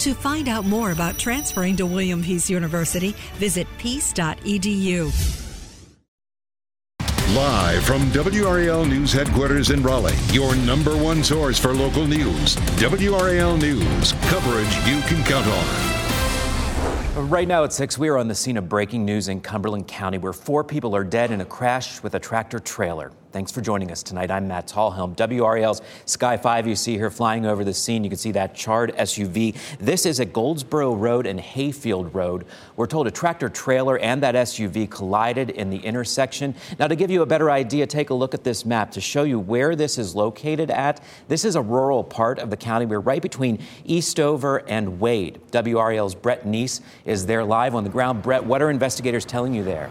To find out more about transferring to William Peace University, visit peace.edu. Live from WRAL News Headquarters in Raleigh, your number one source for local news. WRAL News, coverage you can count on. Right now at 6, we are on the scene of breaking news in Cumberland County where four people are dead in a crash with a tractor trailer. Thanks for joining us tonight. I'm Matt Talhelm. WRAL's Sky 5, you see here flying over the scene. You can see that charred SUV. This is at Goldsboro Road and Hayfield Road. We're told a tractor trailer and that SUV collided in the intersection. Now, to give you a better idea, take a look at this map to show you where this is located at. This is a rural part of the county. We're right between Eastover and Wade. WRAL's Brett Knese is there live on the ground. Brett, what are investigators telling you there?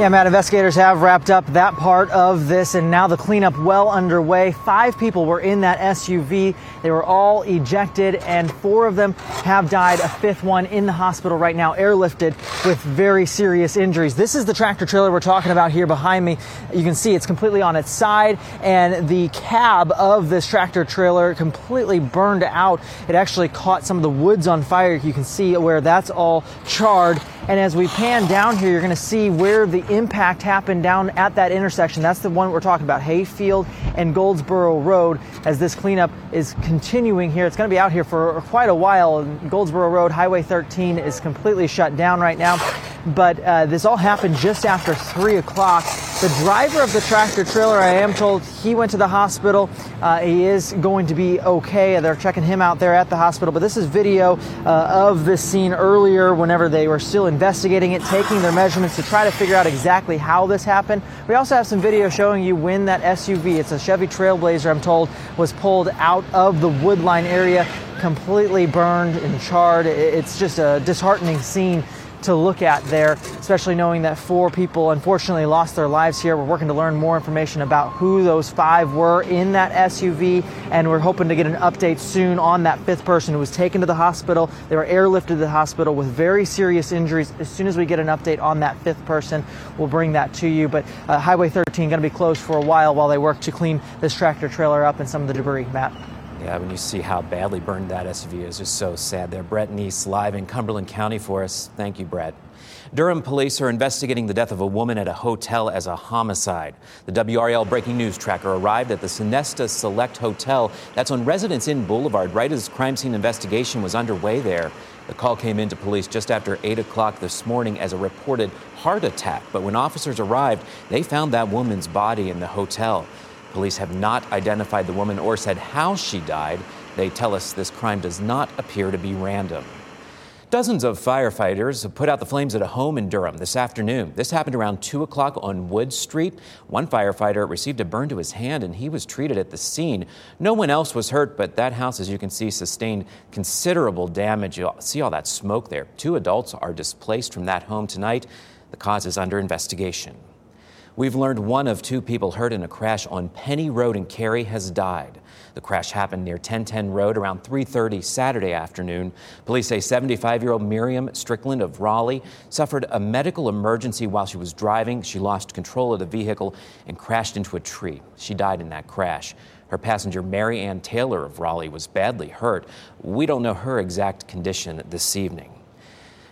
Yeah, Matt, investigators have wrapped up that part of this, and now the cleanup well underway. Five people were in that SUV. They were all ejected, and four of them have died. A fifth one in the hospital right now, airlifted with very serious injuries. This is the tractor trailer we're talking about here behind me. You can see it's completely on its side, and the cab of this tractor trailer completely burned out. It actually caught some of the woods on fire. You can see where that's all charred. And as we pan down here, you're going to see where the impact happened down at that intersection. That's the one we're talking about, Hayfield and Goldsboro Road, as this cleanup is continuing here. It's going to be out here for quite a while. Goldsboro Road, Highway 13 is completely shut down right now. But uh, this all happened just after 3 o'clock. The driver of the tractor trailer, I am told, he went to the hospital. Uh, he is going to be okay. They're checking him out there at the hospital. But this is video uh, of this scene earlier whenever they were still investigating it, taking their measurements to try to figure out exactly how this happened. We also have some video showing you when that SUV, it's a Chevy Trailblazer, I'm told, was pulled out of the woodline area, completely burned and charred. It's just a disheartening scene to look at there, especially knowing that four people unfortunately lost their lives here. We're working to learn more information about who those five were in that SUV, and we're hoping to get an update soon on that fifth person who was taken to the hospital. They were airlifted to the hospital with very serious injuries. As soon as we get an update on that fifth person, we'll bring that to you. But uh, Highway 13 going to be closed for a while while they work to clean this tractor trailer up and some of the debris. Matt. Yeah, when you see how badly burned that SUV is, it's just so sad there. Brett Knese live in Cumberland County for us. Thank you, Brett. Durham police are investigating the death of a woman at a hotel as a homicide. The WRL breaking news tracker arrived at the Sonesta Select Hotel. That's on Residence Inn Boulevard, right as crime scene investigation was underway there. The call came in to police just after 8 o'clock this morning as a reported heart attack. But when officers arrived, they found that woman's body in the hotel. Police have not identified the woman or said how she died. They tell us this crime does not appear to be random. Dozens of firefighters have put out the flames at a home in Durham this afternoon. This happened around 2 o'clock on Wood Street. One firefighter received a burn to his hand and he was treated at the scene. No one else was hurt, but that house, as you can see, sustained considerable damage. You see all that smoke there. Two adults are displaced from that home tonight. The cause is under investigation. We've learned one of two people hurt in a crash on Penny Road in Cary has died. The crash happened near 1010 Road around 3:30 Saturday afternoon. Police say 75-year-old Miriam Strickland of Raleigh suffered a medical emergency while she was driving. She lost control of the vehicle and crashed into a tree. She died in that crash. Her passenger, Mary Ann Taylor of Raleigh, was badly hurt. We don't know her exact condition this evening.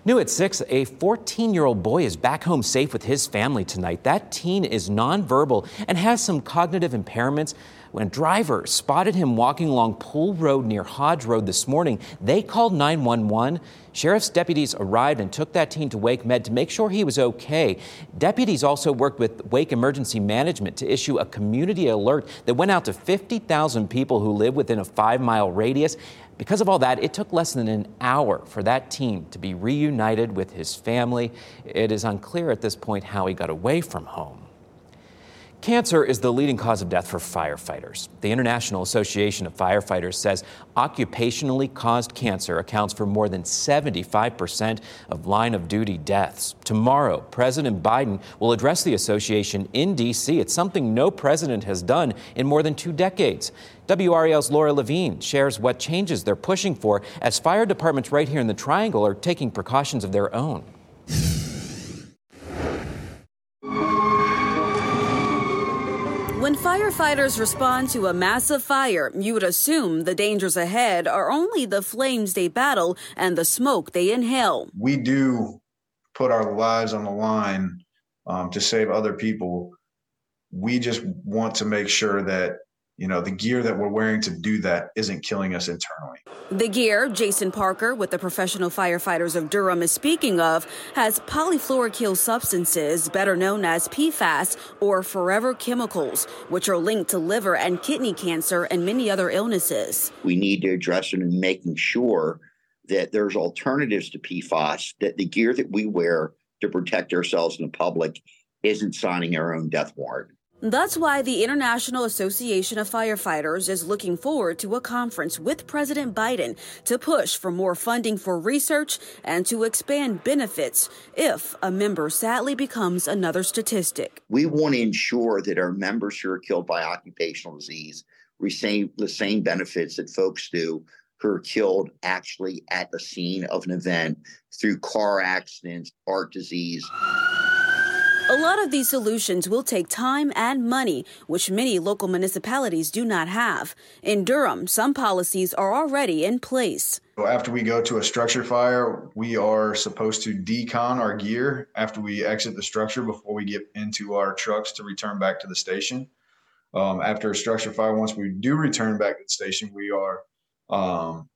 New at 6, a 14 year old boy is back home safe with his family tonight. That teen is nonverbal and has some cognitive impairments. When a driver spotted him walking along Pool Road near Hodge Road this morning, they called 911. Sheriff's deputies arrived and took that teen to Wake Med to make sure he was okay. Deputies also worked with Wake Emergency Management to issue a community alert that went out to 50,000 people who live within a five mile radius. Because of all that, it took less than an hour for that teen to be reunited with his family. It is unclear at this point how he got away from home. Cancer is the leading cause of death for firefighters. The International Association of Firefighters says occupationally caused cancer accounts for more than 75% of line of duty deaths. Tomorrow, President Biden will address the association in D.C. It's something no president has done in more than two decades. WRAL's Lora Lavigne shares what changes they're pushing for as fire departments right here in the Triangle are taking precautions of their own. Firefighters respond to a massive fire, you would assume the dangers ahead are only the flames they battle and the smoke they inhale. We do put our lives on the line um, to save other people. We just want to make sure that you know, the gear that we're wearing to do that isn't killing us internally. The gear Jason Parker with the Professional Firefighters of Durham is speaking of has polyfluoroalkyl substances, better known as PFAS or forever chemicals, which are linked to liver and kidney cancer and many other illnesses. We need to address it in making sure that there's alternatives to PFAS, that the gear that we wear to protect ourselves and the public isn't signing our own death warrant. That's why the International Association of Firefighters is looking forward to a conference with President Biden to push for more funding for research and to expand benefits if a member sadly becomes another statistic. We want to ensure that our members who are killed by occupational disease receive the same benefits that folks do who are killed actually at the scene of an event through car accidents, heart disease. A lot of these solutions will take time and money, which many local municipalities do not have. In Durham, some policies are already in place. After we go to a structure fire, we are supposed to decon our gear after we exit the structure before we get into our trucks to return back to the station. Um, after a structure fire, once we do return back to the station, we are um,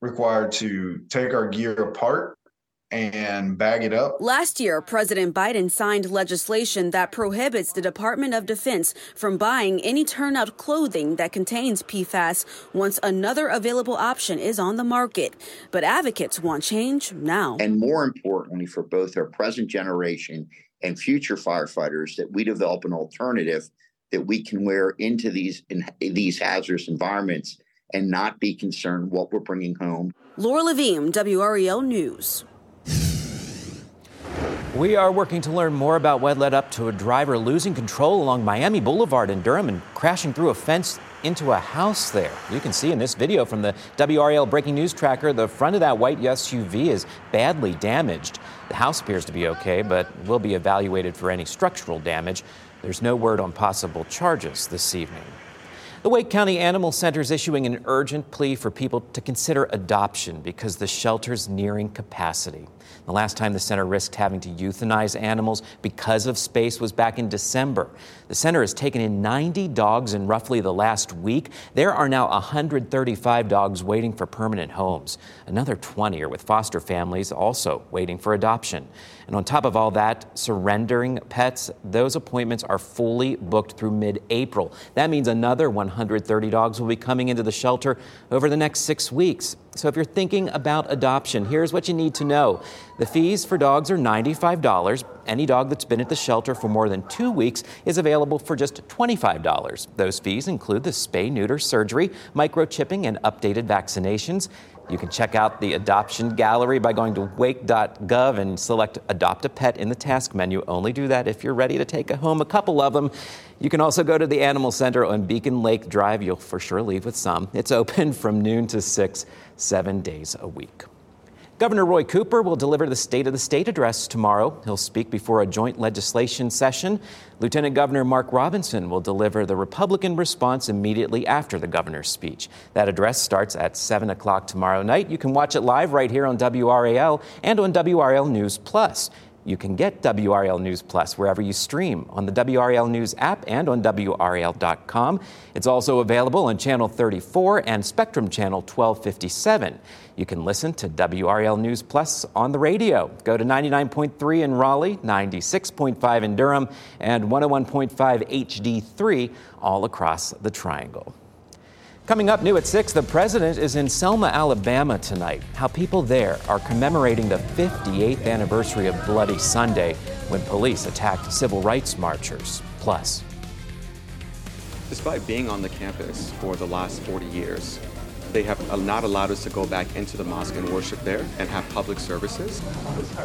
required to take our gear apart and bag it up. Last year, President Biden signed legislation that prohibits the Department of Defense from buying any turnout clothing that contains PFAS once another available option is on the market. But advocates want change now. And more importantly, for both our present generation and future firefighters, that we develop an alternative that we can wear into these in, these hazardous environments and not be concerned what we're bringing home. Lora Lavigne, WRAL News. We are working to learn more about what led up to a driver losing control along Miami Boulevard in Durham and crashing through a fence into a house there. You can see in this video from the WRAL Breaking News Tracker the front of that white SUV is badly damaged. The house appears to be okay, but will be evaluated for any structural damage. There's no word on possible charges this evening. The Wake County Animal Center is issuing an urgent plea for people to consider adoption because the shelter's nearing capacity. The last time the center risked having to euthanize animals because of space was back in December. The center has taken in 90 dogs in roughly the last week. There are now 135 dogs waiting for permanent homes. Another 20 are with foster families, also waiting for adoption. And on top of all that, surrendering pets, those appointments are fully booked through mid April. That means another 130 dogs will be coming into the shelter over the next six weeks. So if you're thinking about adoption, here's what you need to know. The fees for dogs are $95. Any dog that's been at the shelter for more than two weeks is available for just $25. Those fees include the spay neuter surgery, microchipping, and updated vaccinations. You can check out the adoption gallery by going to wake.gov and select Adopt a Pet in the task menu. Only do that if you're ready to take home a couple of them. You can also go to the Animal Center on Beacon Lake Drive. You'll for sure leave with some. It's open from noon to 6, seven days a week. Governor Roy Cooper will deliver the State of the State address tomorrow. He'll speak before a joint legislation session. Lieutenant Governor Mark Robinson will deliver the Republican response immediately after the governor's speech. That address starts at 7 o'clock tomorrow night. You can watch it live right here on WRAL and on WRAL News Plus. You can get WRL News Plus wherever you stream on the WRL News app and on WRL.com. It's also available on Channel 34 and Spectrum Channel 1257. You can listen to WRL News Plus on the radio. Go to 99.3 in Raleigh, 96.5 in Durham, and 101.5 HD3 all across the Triangle. Coming up new at 6, the president is in Selma, Alabama tonight. How people there are commemorating the 58th anniversary of Bloody Sunday when police attacked civil rights marchers. Plus, Despite being on the campus for the last 40 years, they have not allowed us to go back into the mosque and worship there and have public services.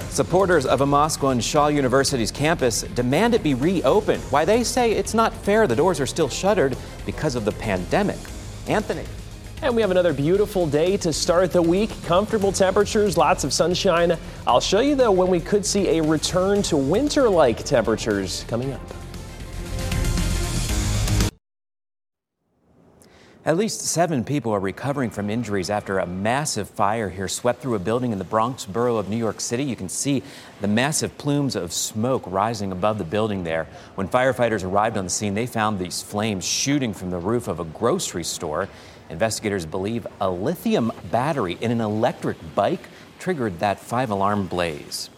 Supporters of a mosque on Shaw University's campus demand it be reopened. Why they say it's not fair the doors are still shuttered because of the pandemic. Anthony. And we have another beautiful day to start the week. Comfortable temperatures, lots of sunshine. I'll show you, though, when we could see a return to winter like temperatures coming up. At least seven people are recovering from injuries after a massive fire here swept through a building in the Bronx borough of New York City. You can see the massive plumes of smoke rising above the building there. When firefighters arrived on the scene, they found these flames shooting from the roof of a grocery store. Investigators believe a lithium battery in an electric bike triggered that five alarm blaze.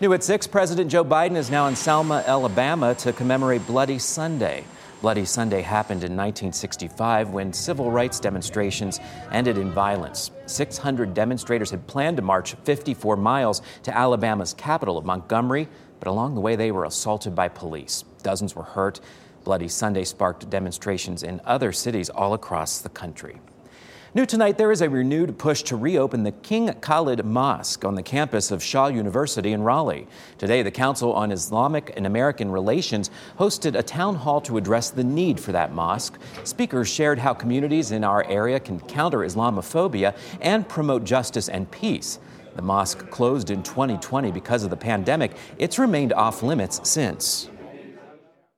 New at 6, President Joe Biden is now in Selma, Alabama to commemorate Bloody Sunday. Bloody Sunday happened in 1965 when civil rights demonstrations ended in violence. 600 demonstrators had planned to march 54 miles to Alabama's capital of Montgomery, but along the way they were assaulted by police. Dozens were hurt. Bloody Sunday sparked demonstrations in other cities all across the country. New tonight, there is a renewed push to reopen the King Khalid Mosque on the campus of Shaw University in Raleigh. Today, the Council on Islamic and American Relations hosted a town hall to address the need for that mosque. Speakers shared how communities in our area can counter Islamophobia and promote justice and peace. The mosque closed in 2020 because of the pandemic. It's remained off limits since.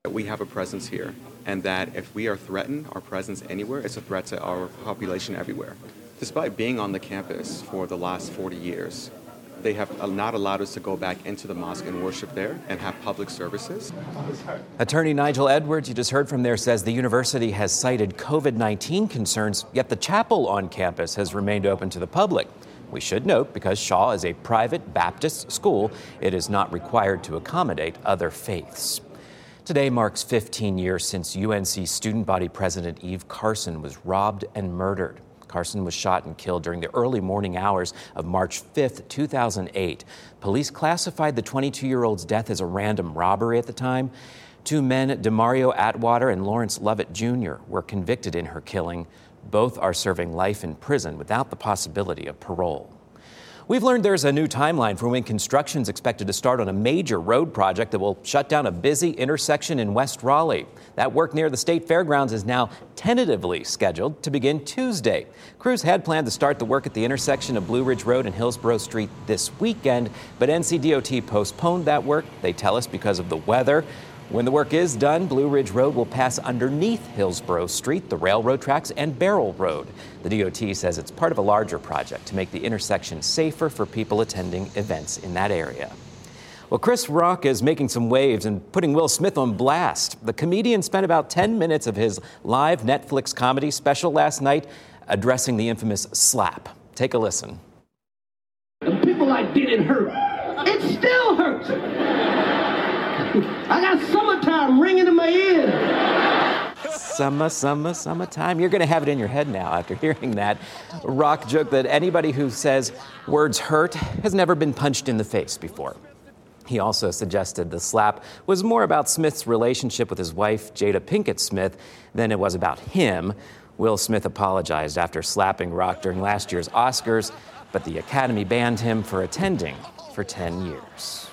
We have a presence here and that if we are threatened, our presence anywhere is a threat to our population everywhere. Despite being on the campus for the last 40 years, they have not allowed us to go back into the mosque and worship there and have public services. Attorney Nigel Edwards, you just heard from there, says the university has cited COVID 19 concerns, yet the chapel on campus has remained open to the public. We should note, because Shaw is a private Baptist school, it is not required to accommodate other faiths. Today marks 15 years since UNC student body president Eve Carson was robbed and murdered. Carson was shot and killed during the early morning hours of March 5, 2008. Police classified the 22 year old's death as a random robbery at the time. Two men, Demario Atwater and Lawrence Lovett Jr., were convicted in her killing. Both are serving life in prison without the possibility of parole. We've learned there's a new timeline for when construction is expected to start on a major road project that will shut down a busy intersection in West Raleigh. That work near the state fairgrounds is now tentatively scheduled to begin Tuesday. Crews had planned to start the work at the intersection of Blue Ridge Road and Hillsborough Street this weekend, but NCDOT postponed that work, they tell us, because of the weather. When the work is done, Blue Ridge Road will pass underneath Hillsborough Street, the railroad tracks, and Beryl Road. The DOT says it's part of a larger project to make the intersection safer for people attending events in that area. Well, Chris Rock is making some waves and putting Will Smith on blast. The comedian spent about 10 minutes of his live Netflix comedy special last night addressing the infamous slap. Take a listen. The people I didn't hurt, it still. I got summertime ringing in my ears. Summer, summer, summertime. You're going to have it in your head now after hearing that. Rock joked that anybody who says words hurt has never been punched in the face before. He also suggested the slap was more about Smith's relationship with his wife, Jada Pinkett Smith, than it was about him. Will Smith apologized after slapping Rock during last year's Oscars, but the Academy banned him for attending for 10 years.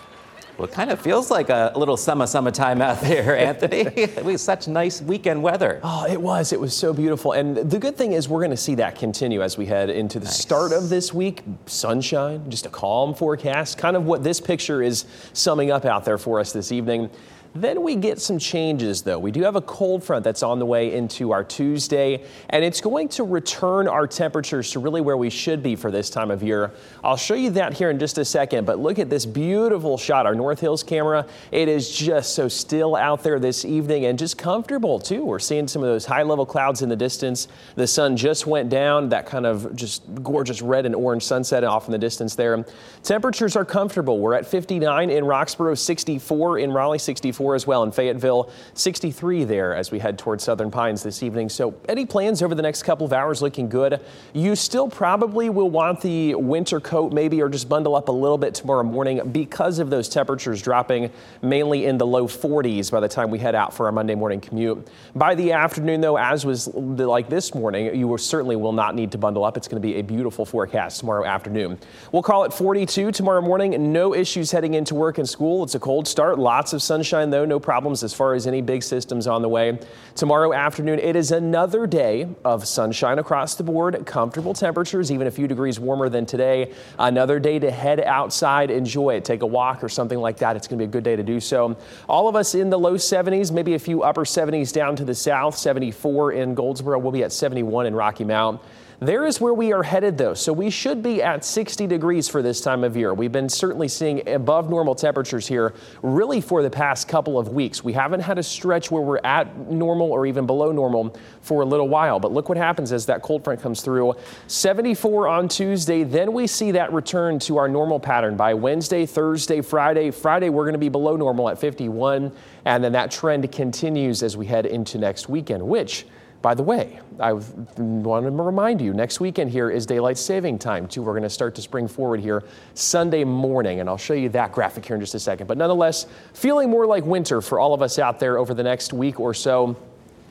Well, it kind of feels like a little summer, summertime out there, Anthony. it was such nice weekend weather. Oh, it was. It was so beautiful. And the good thing is, we're going to see that continue as we head into the nice. start of this week. Sunshine, just a calm forecast, kind of what this picture is summing up out there for us this evening. Then we get some changes, though. We do have a cold front that's on the way into our Tuesday, and it's going to return our temperatures to really where we should be for this time of year. I'll show you that here in just a second, but look at this beautiful shot. Our North Hills camera, it is just so still out there this evening and just comfortable, too. We're seeing some of those high level clouds in the distance. The sun just went down, that kind of just gorgeous red and orange sunset off in the distance there. Temperatures are comfortable. We're at 59 in Roxboro, 64 in Raleigh, 64 64 as well in Fayetteville, 63 there as we head towards Southern Pines this evening. So, any plans over the next couple of hours looking good? You still probably will want the winter coat maybe or just bundle up a little bit tomorrow morning because of those temperatures dropping mainly in the low 40s by the time we head out for our Monday morning commute. By the afternoon, though, as was like this morning, you certainly will not need to bundle up. It's going to be a beautiful forecast tomorrow afternoon. We'll call it 42 tomorrow morning. No issues heading into work and school. It's a cold start. Lots of sunshine, though. No problems as far as any big systems on the way. Tomorrow afternoon, it is another day of sunshine across the board. Comfortable temperatures, even a few degrees warmer than today. Another day to head outside, enjoy it, take a walk or something like that. It's going to be a good day to do so. All of us in the low 70s, maybe a few upper 70s down to the south. 74 in Goldsboro. We'll be at 71 in Rocky Mount. There is where we are headed, though, so we should be at 60 degrees for this time of year. We've been certainly seeing above normal temperatures here really for the past couple of weeks. We haven't had a stretch where we're at normal or even below normal for a little while, but look what happens as that cold front comes through. 74 on Tuesday, then we see that return to our normal pattern by Wednesday, Thursday, Friday. Friday, we're going to be below normal at 51, and then that trend continues as we head into next weekend, which by the way, I want to remind you next weekend here is daylight saving time too. We're going to start to spring forward here Sunday morning, and I'll show you that graphic here in just a second. But nonetheless, feeling more like winter for all of us out there over the next week or so.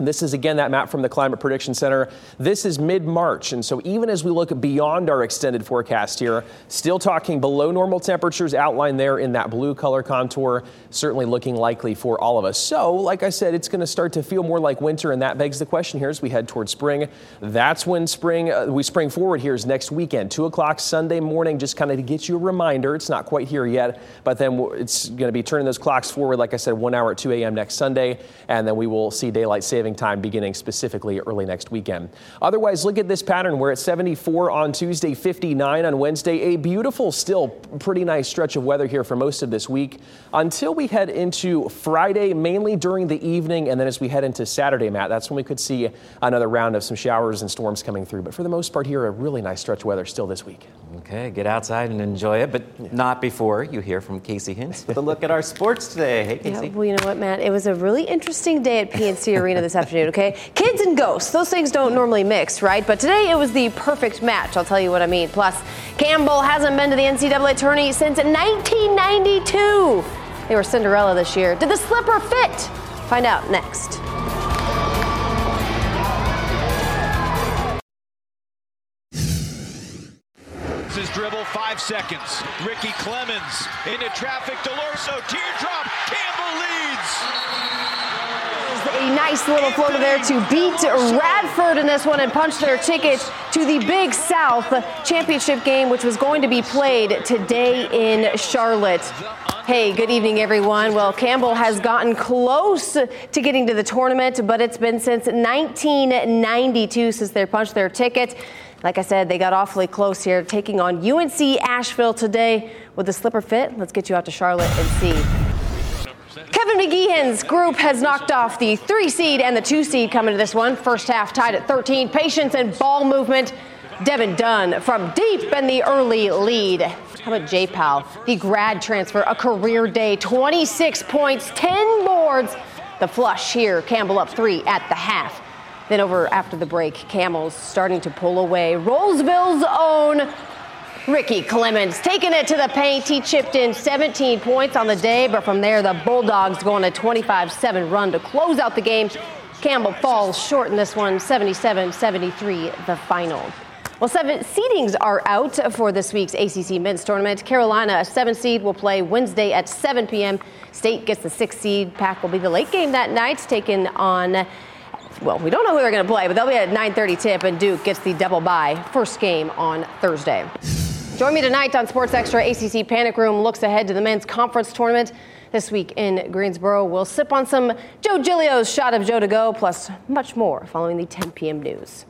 This is again that map from the Climate Prediction Center. This is mid March, and so even as we look beyond our extended forecast here, still talking below normal temperatures outlined there in that blue color contour, certainly looking likely for all of us. So, like I said, it's going to start to feel more like winter, and that begs the question here as we head towards spring. That's when spring uh, we spring forward here is next weekend, two o'clock Sunday morning, just kind of to get you a reminder. It's not quite here yet, but then it's going to be turning those clocks forward, like I said, one hour at 2 a.m. next Sunday, and then we will see daylight saving time beginning specifically early next weekend. Otherwise, look at this pattern. We're at 74 on Tuesday, 59 on Wednesday. A beautiful, still pretty nice stretch of weather here for most of this week until we head into Friday, mainly during the evening. And then as we head into Saturday, Matt, that's when we could see another round of some showers and storms coming through. But for the most part, here, a really nice stretch of weather still this week. Okay, get outside and enjoy it, but not before you hear from Casey Hintz with a look at our sports today. Hey, Casey. Yeah, well, you know what, Matt? It was a really interesting day at PNC Arena this afternoon, okay? Kids and ghosts, those things don't normally mix, right? But today it was the perfect match, I'll tell you what I mean. Plus, Campbell hasn't been to the NCAA tourney since 1992. They were Cinderella this year. Did the slipper fit? Find out next. Five seconds. Ricky Clemons into traffic. Dell'Orso, teardrop. Campbell leads a nice little floater there to beat Radford in this one and punch their ticket to the Big South championship game, which was going to be played today in Charlotte. Hey, good evening, everyone. Well, Campbell has gotten close to getting to the tournament, but it's been since 1992 since they punched their ticket. Like I said, they got awfully close here, taking on UNC Asheville today. With the slipper fit, let's get you out to Charlotte and see. Kevin McGeehan's group has knocked off the three seed and the two seed coming to this one. First half tied at 13. Patience and ball movement. Devin Dunn from deep in the early lead. How about J Powell, the grad transfer, a career day, 26 points, 10 boards. The flush here, Campbell up three at the half. Then over after the break, Camels starting to pull away. Rolesville's own Ricky Clemons taking it to the paint. He chipped in 17 points on the day, but from there, the Bulldogs going a 25 7 run to close out the game. Campbell falls short in this one, 77 73, the final. Well, seven seedings are out for this week's ACC men's tournament. Carolina, a seven seed, will play Wednesday at 7 p.m. State gets the six seed. Pack will be the late game that night, taken on. Well, we don't know who they're going to play, but they'll be at 9:30 tip, and Duke gets the double bye first game on Thursday. Join me tonight on Sports Extra. ACC Panic Room looks ahead to the men's conference tournament this week in Greensboro. We'll sip on some Joe Giglio's shot of Joe to go, plus much more following the 10 p.m. news.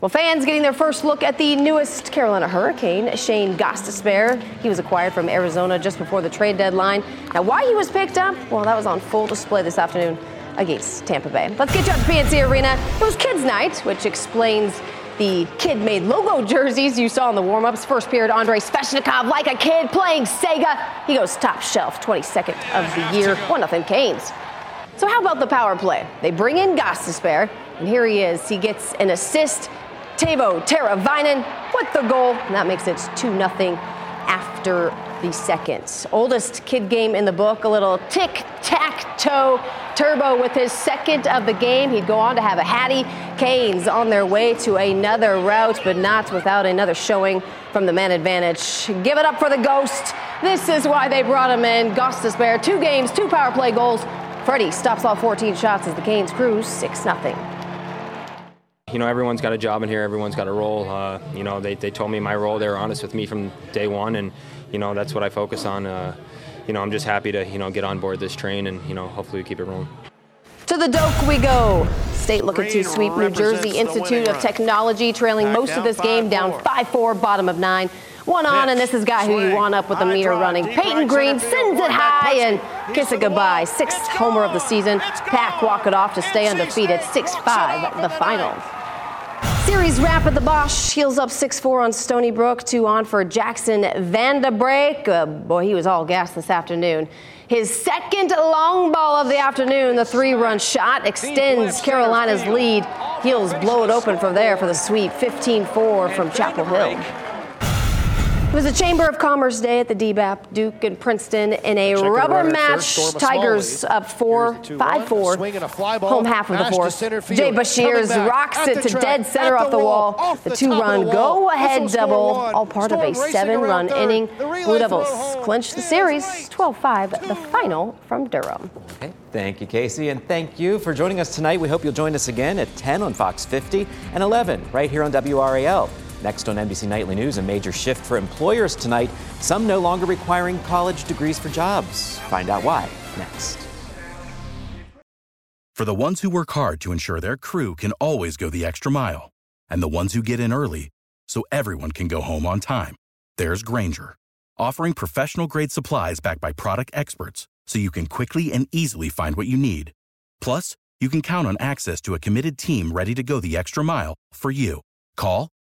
Well, fans getting their first look at the newest Carolina Hurricane, Shane Gostisbehere. He was acquired from Arizona just before the trade deadline. Now, why he was picked up? Well, that was on full display this afternoon against Tampa Bay. Let's get you out to PNC Arena. It was Kids Night, which explains the kid made logo jerseys you saw in the warm ups. First period, Andrei Svechnikov, like a kid playing Sega. He goes top shelf, 22nd of the year. 1 0 Canes. So, how about the power play? They bring in Gostisbehere, and here he is. He gets an assist. Teuvo Teravainen with the goal, and that makes it 2 0 after the second. Oldest kid game in the book, a little tic tac toe. Turbo with his second of the game. He'd go on to have a Hattie. Canes on their way to another route, but not without another showing from the man advantage. Give it up for the Ghost. This is why they brought him in. Gostisbehere, two games, two power play goals. Freddie stops all 14 shots as the Canes cruise 6 0 you know, everyone's got a job in here. Everyone's got a role. Uh, you know, they, they told me my role. They were honest with me from day one, and you know that's what I focus on. Uh, you know, I'm just happy to you know get on board this train, and you know, hopefully we keep it rolling. To the Doak we go. State looking to sweep New Jersey Institute of Technology, trailing most of this game down 5-4, bottom of nine. One on, and this is guy who you want up with the meter running. Peyton Green sends it high and kiss it goodbye. Sixth homer of the season. Pack walk it off to stay undefeated. 6-5 the final. Series wrap at the Bosh. Heels up 6-4 on Stony Brook. Two on for Jackson Van De Brake. Uh, boy, he was all gas this afternoon. His second long ball of the afternoon, the three-run shot, extends Carolina's lead. Heels blow it open from there for the sweep, 15-4 from Chapel Hill. It was a Chamber of Commerce day at the DBAP, Duke and Princeton in a Check rubber match. Tigers up 4 5 4. Home half of the fourth. Jay Beshears rocks it to dead center off the wall. Off the, the two run go ahead double, all part Storm of a seven run third. inning. Blue Devils clinch the series 12 5, the final from Durham. Okay. Thank you, Casey, and thank you for joining us tonight. We hope you'll join us again at 10 on Fox 50 and 11 right here on WRAL. Next on NBC Nightly News, a major shift for employers tonight. Some no longer requiring college degrees for jobs. Find out why next. For the ones who work hard to ensure their crew can always go the extra mile, and the ones who get in early so everyone can go home on time, there's Grainger, offering professional grade supplies backed by product experts so you can quickly and easily find what you need. Plus, you can count on access to a committed team ready to go the extra mile for you. Call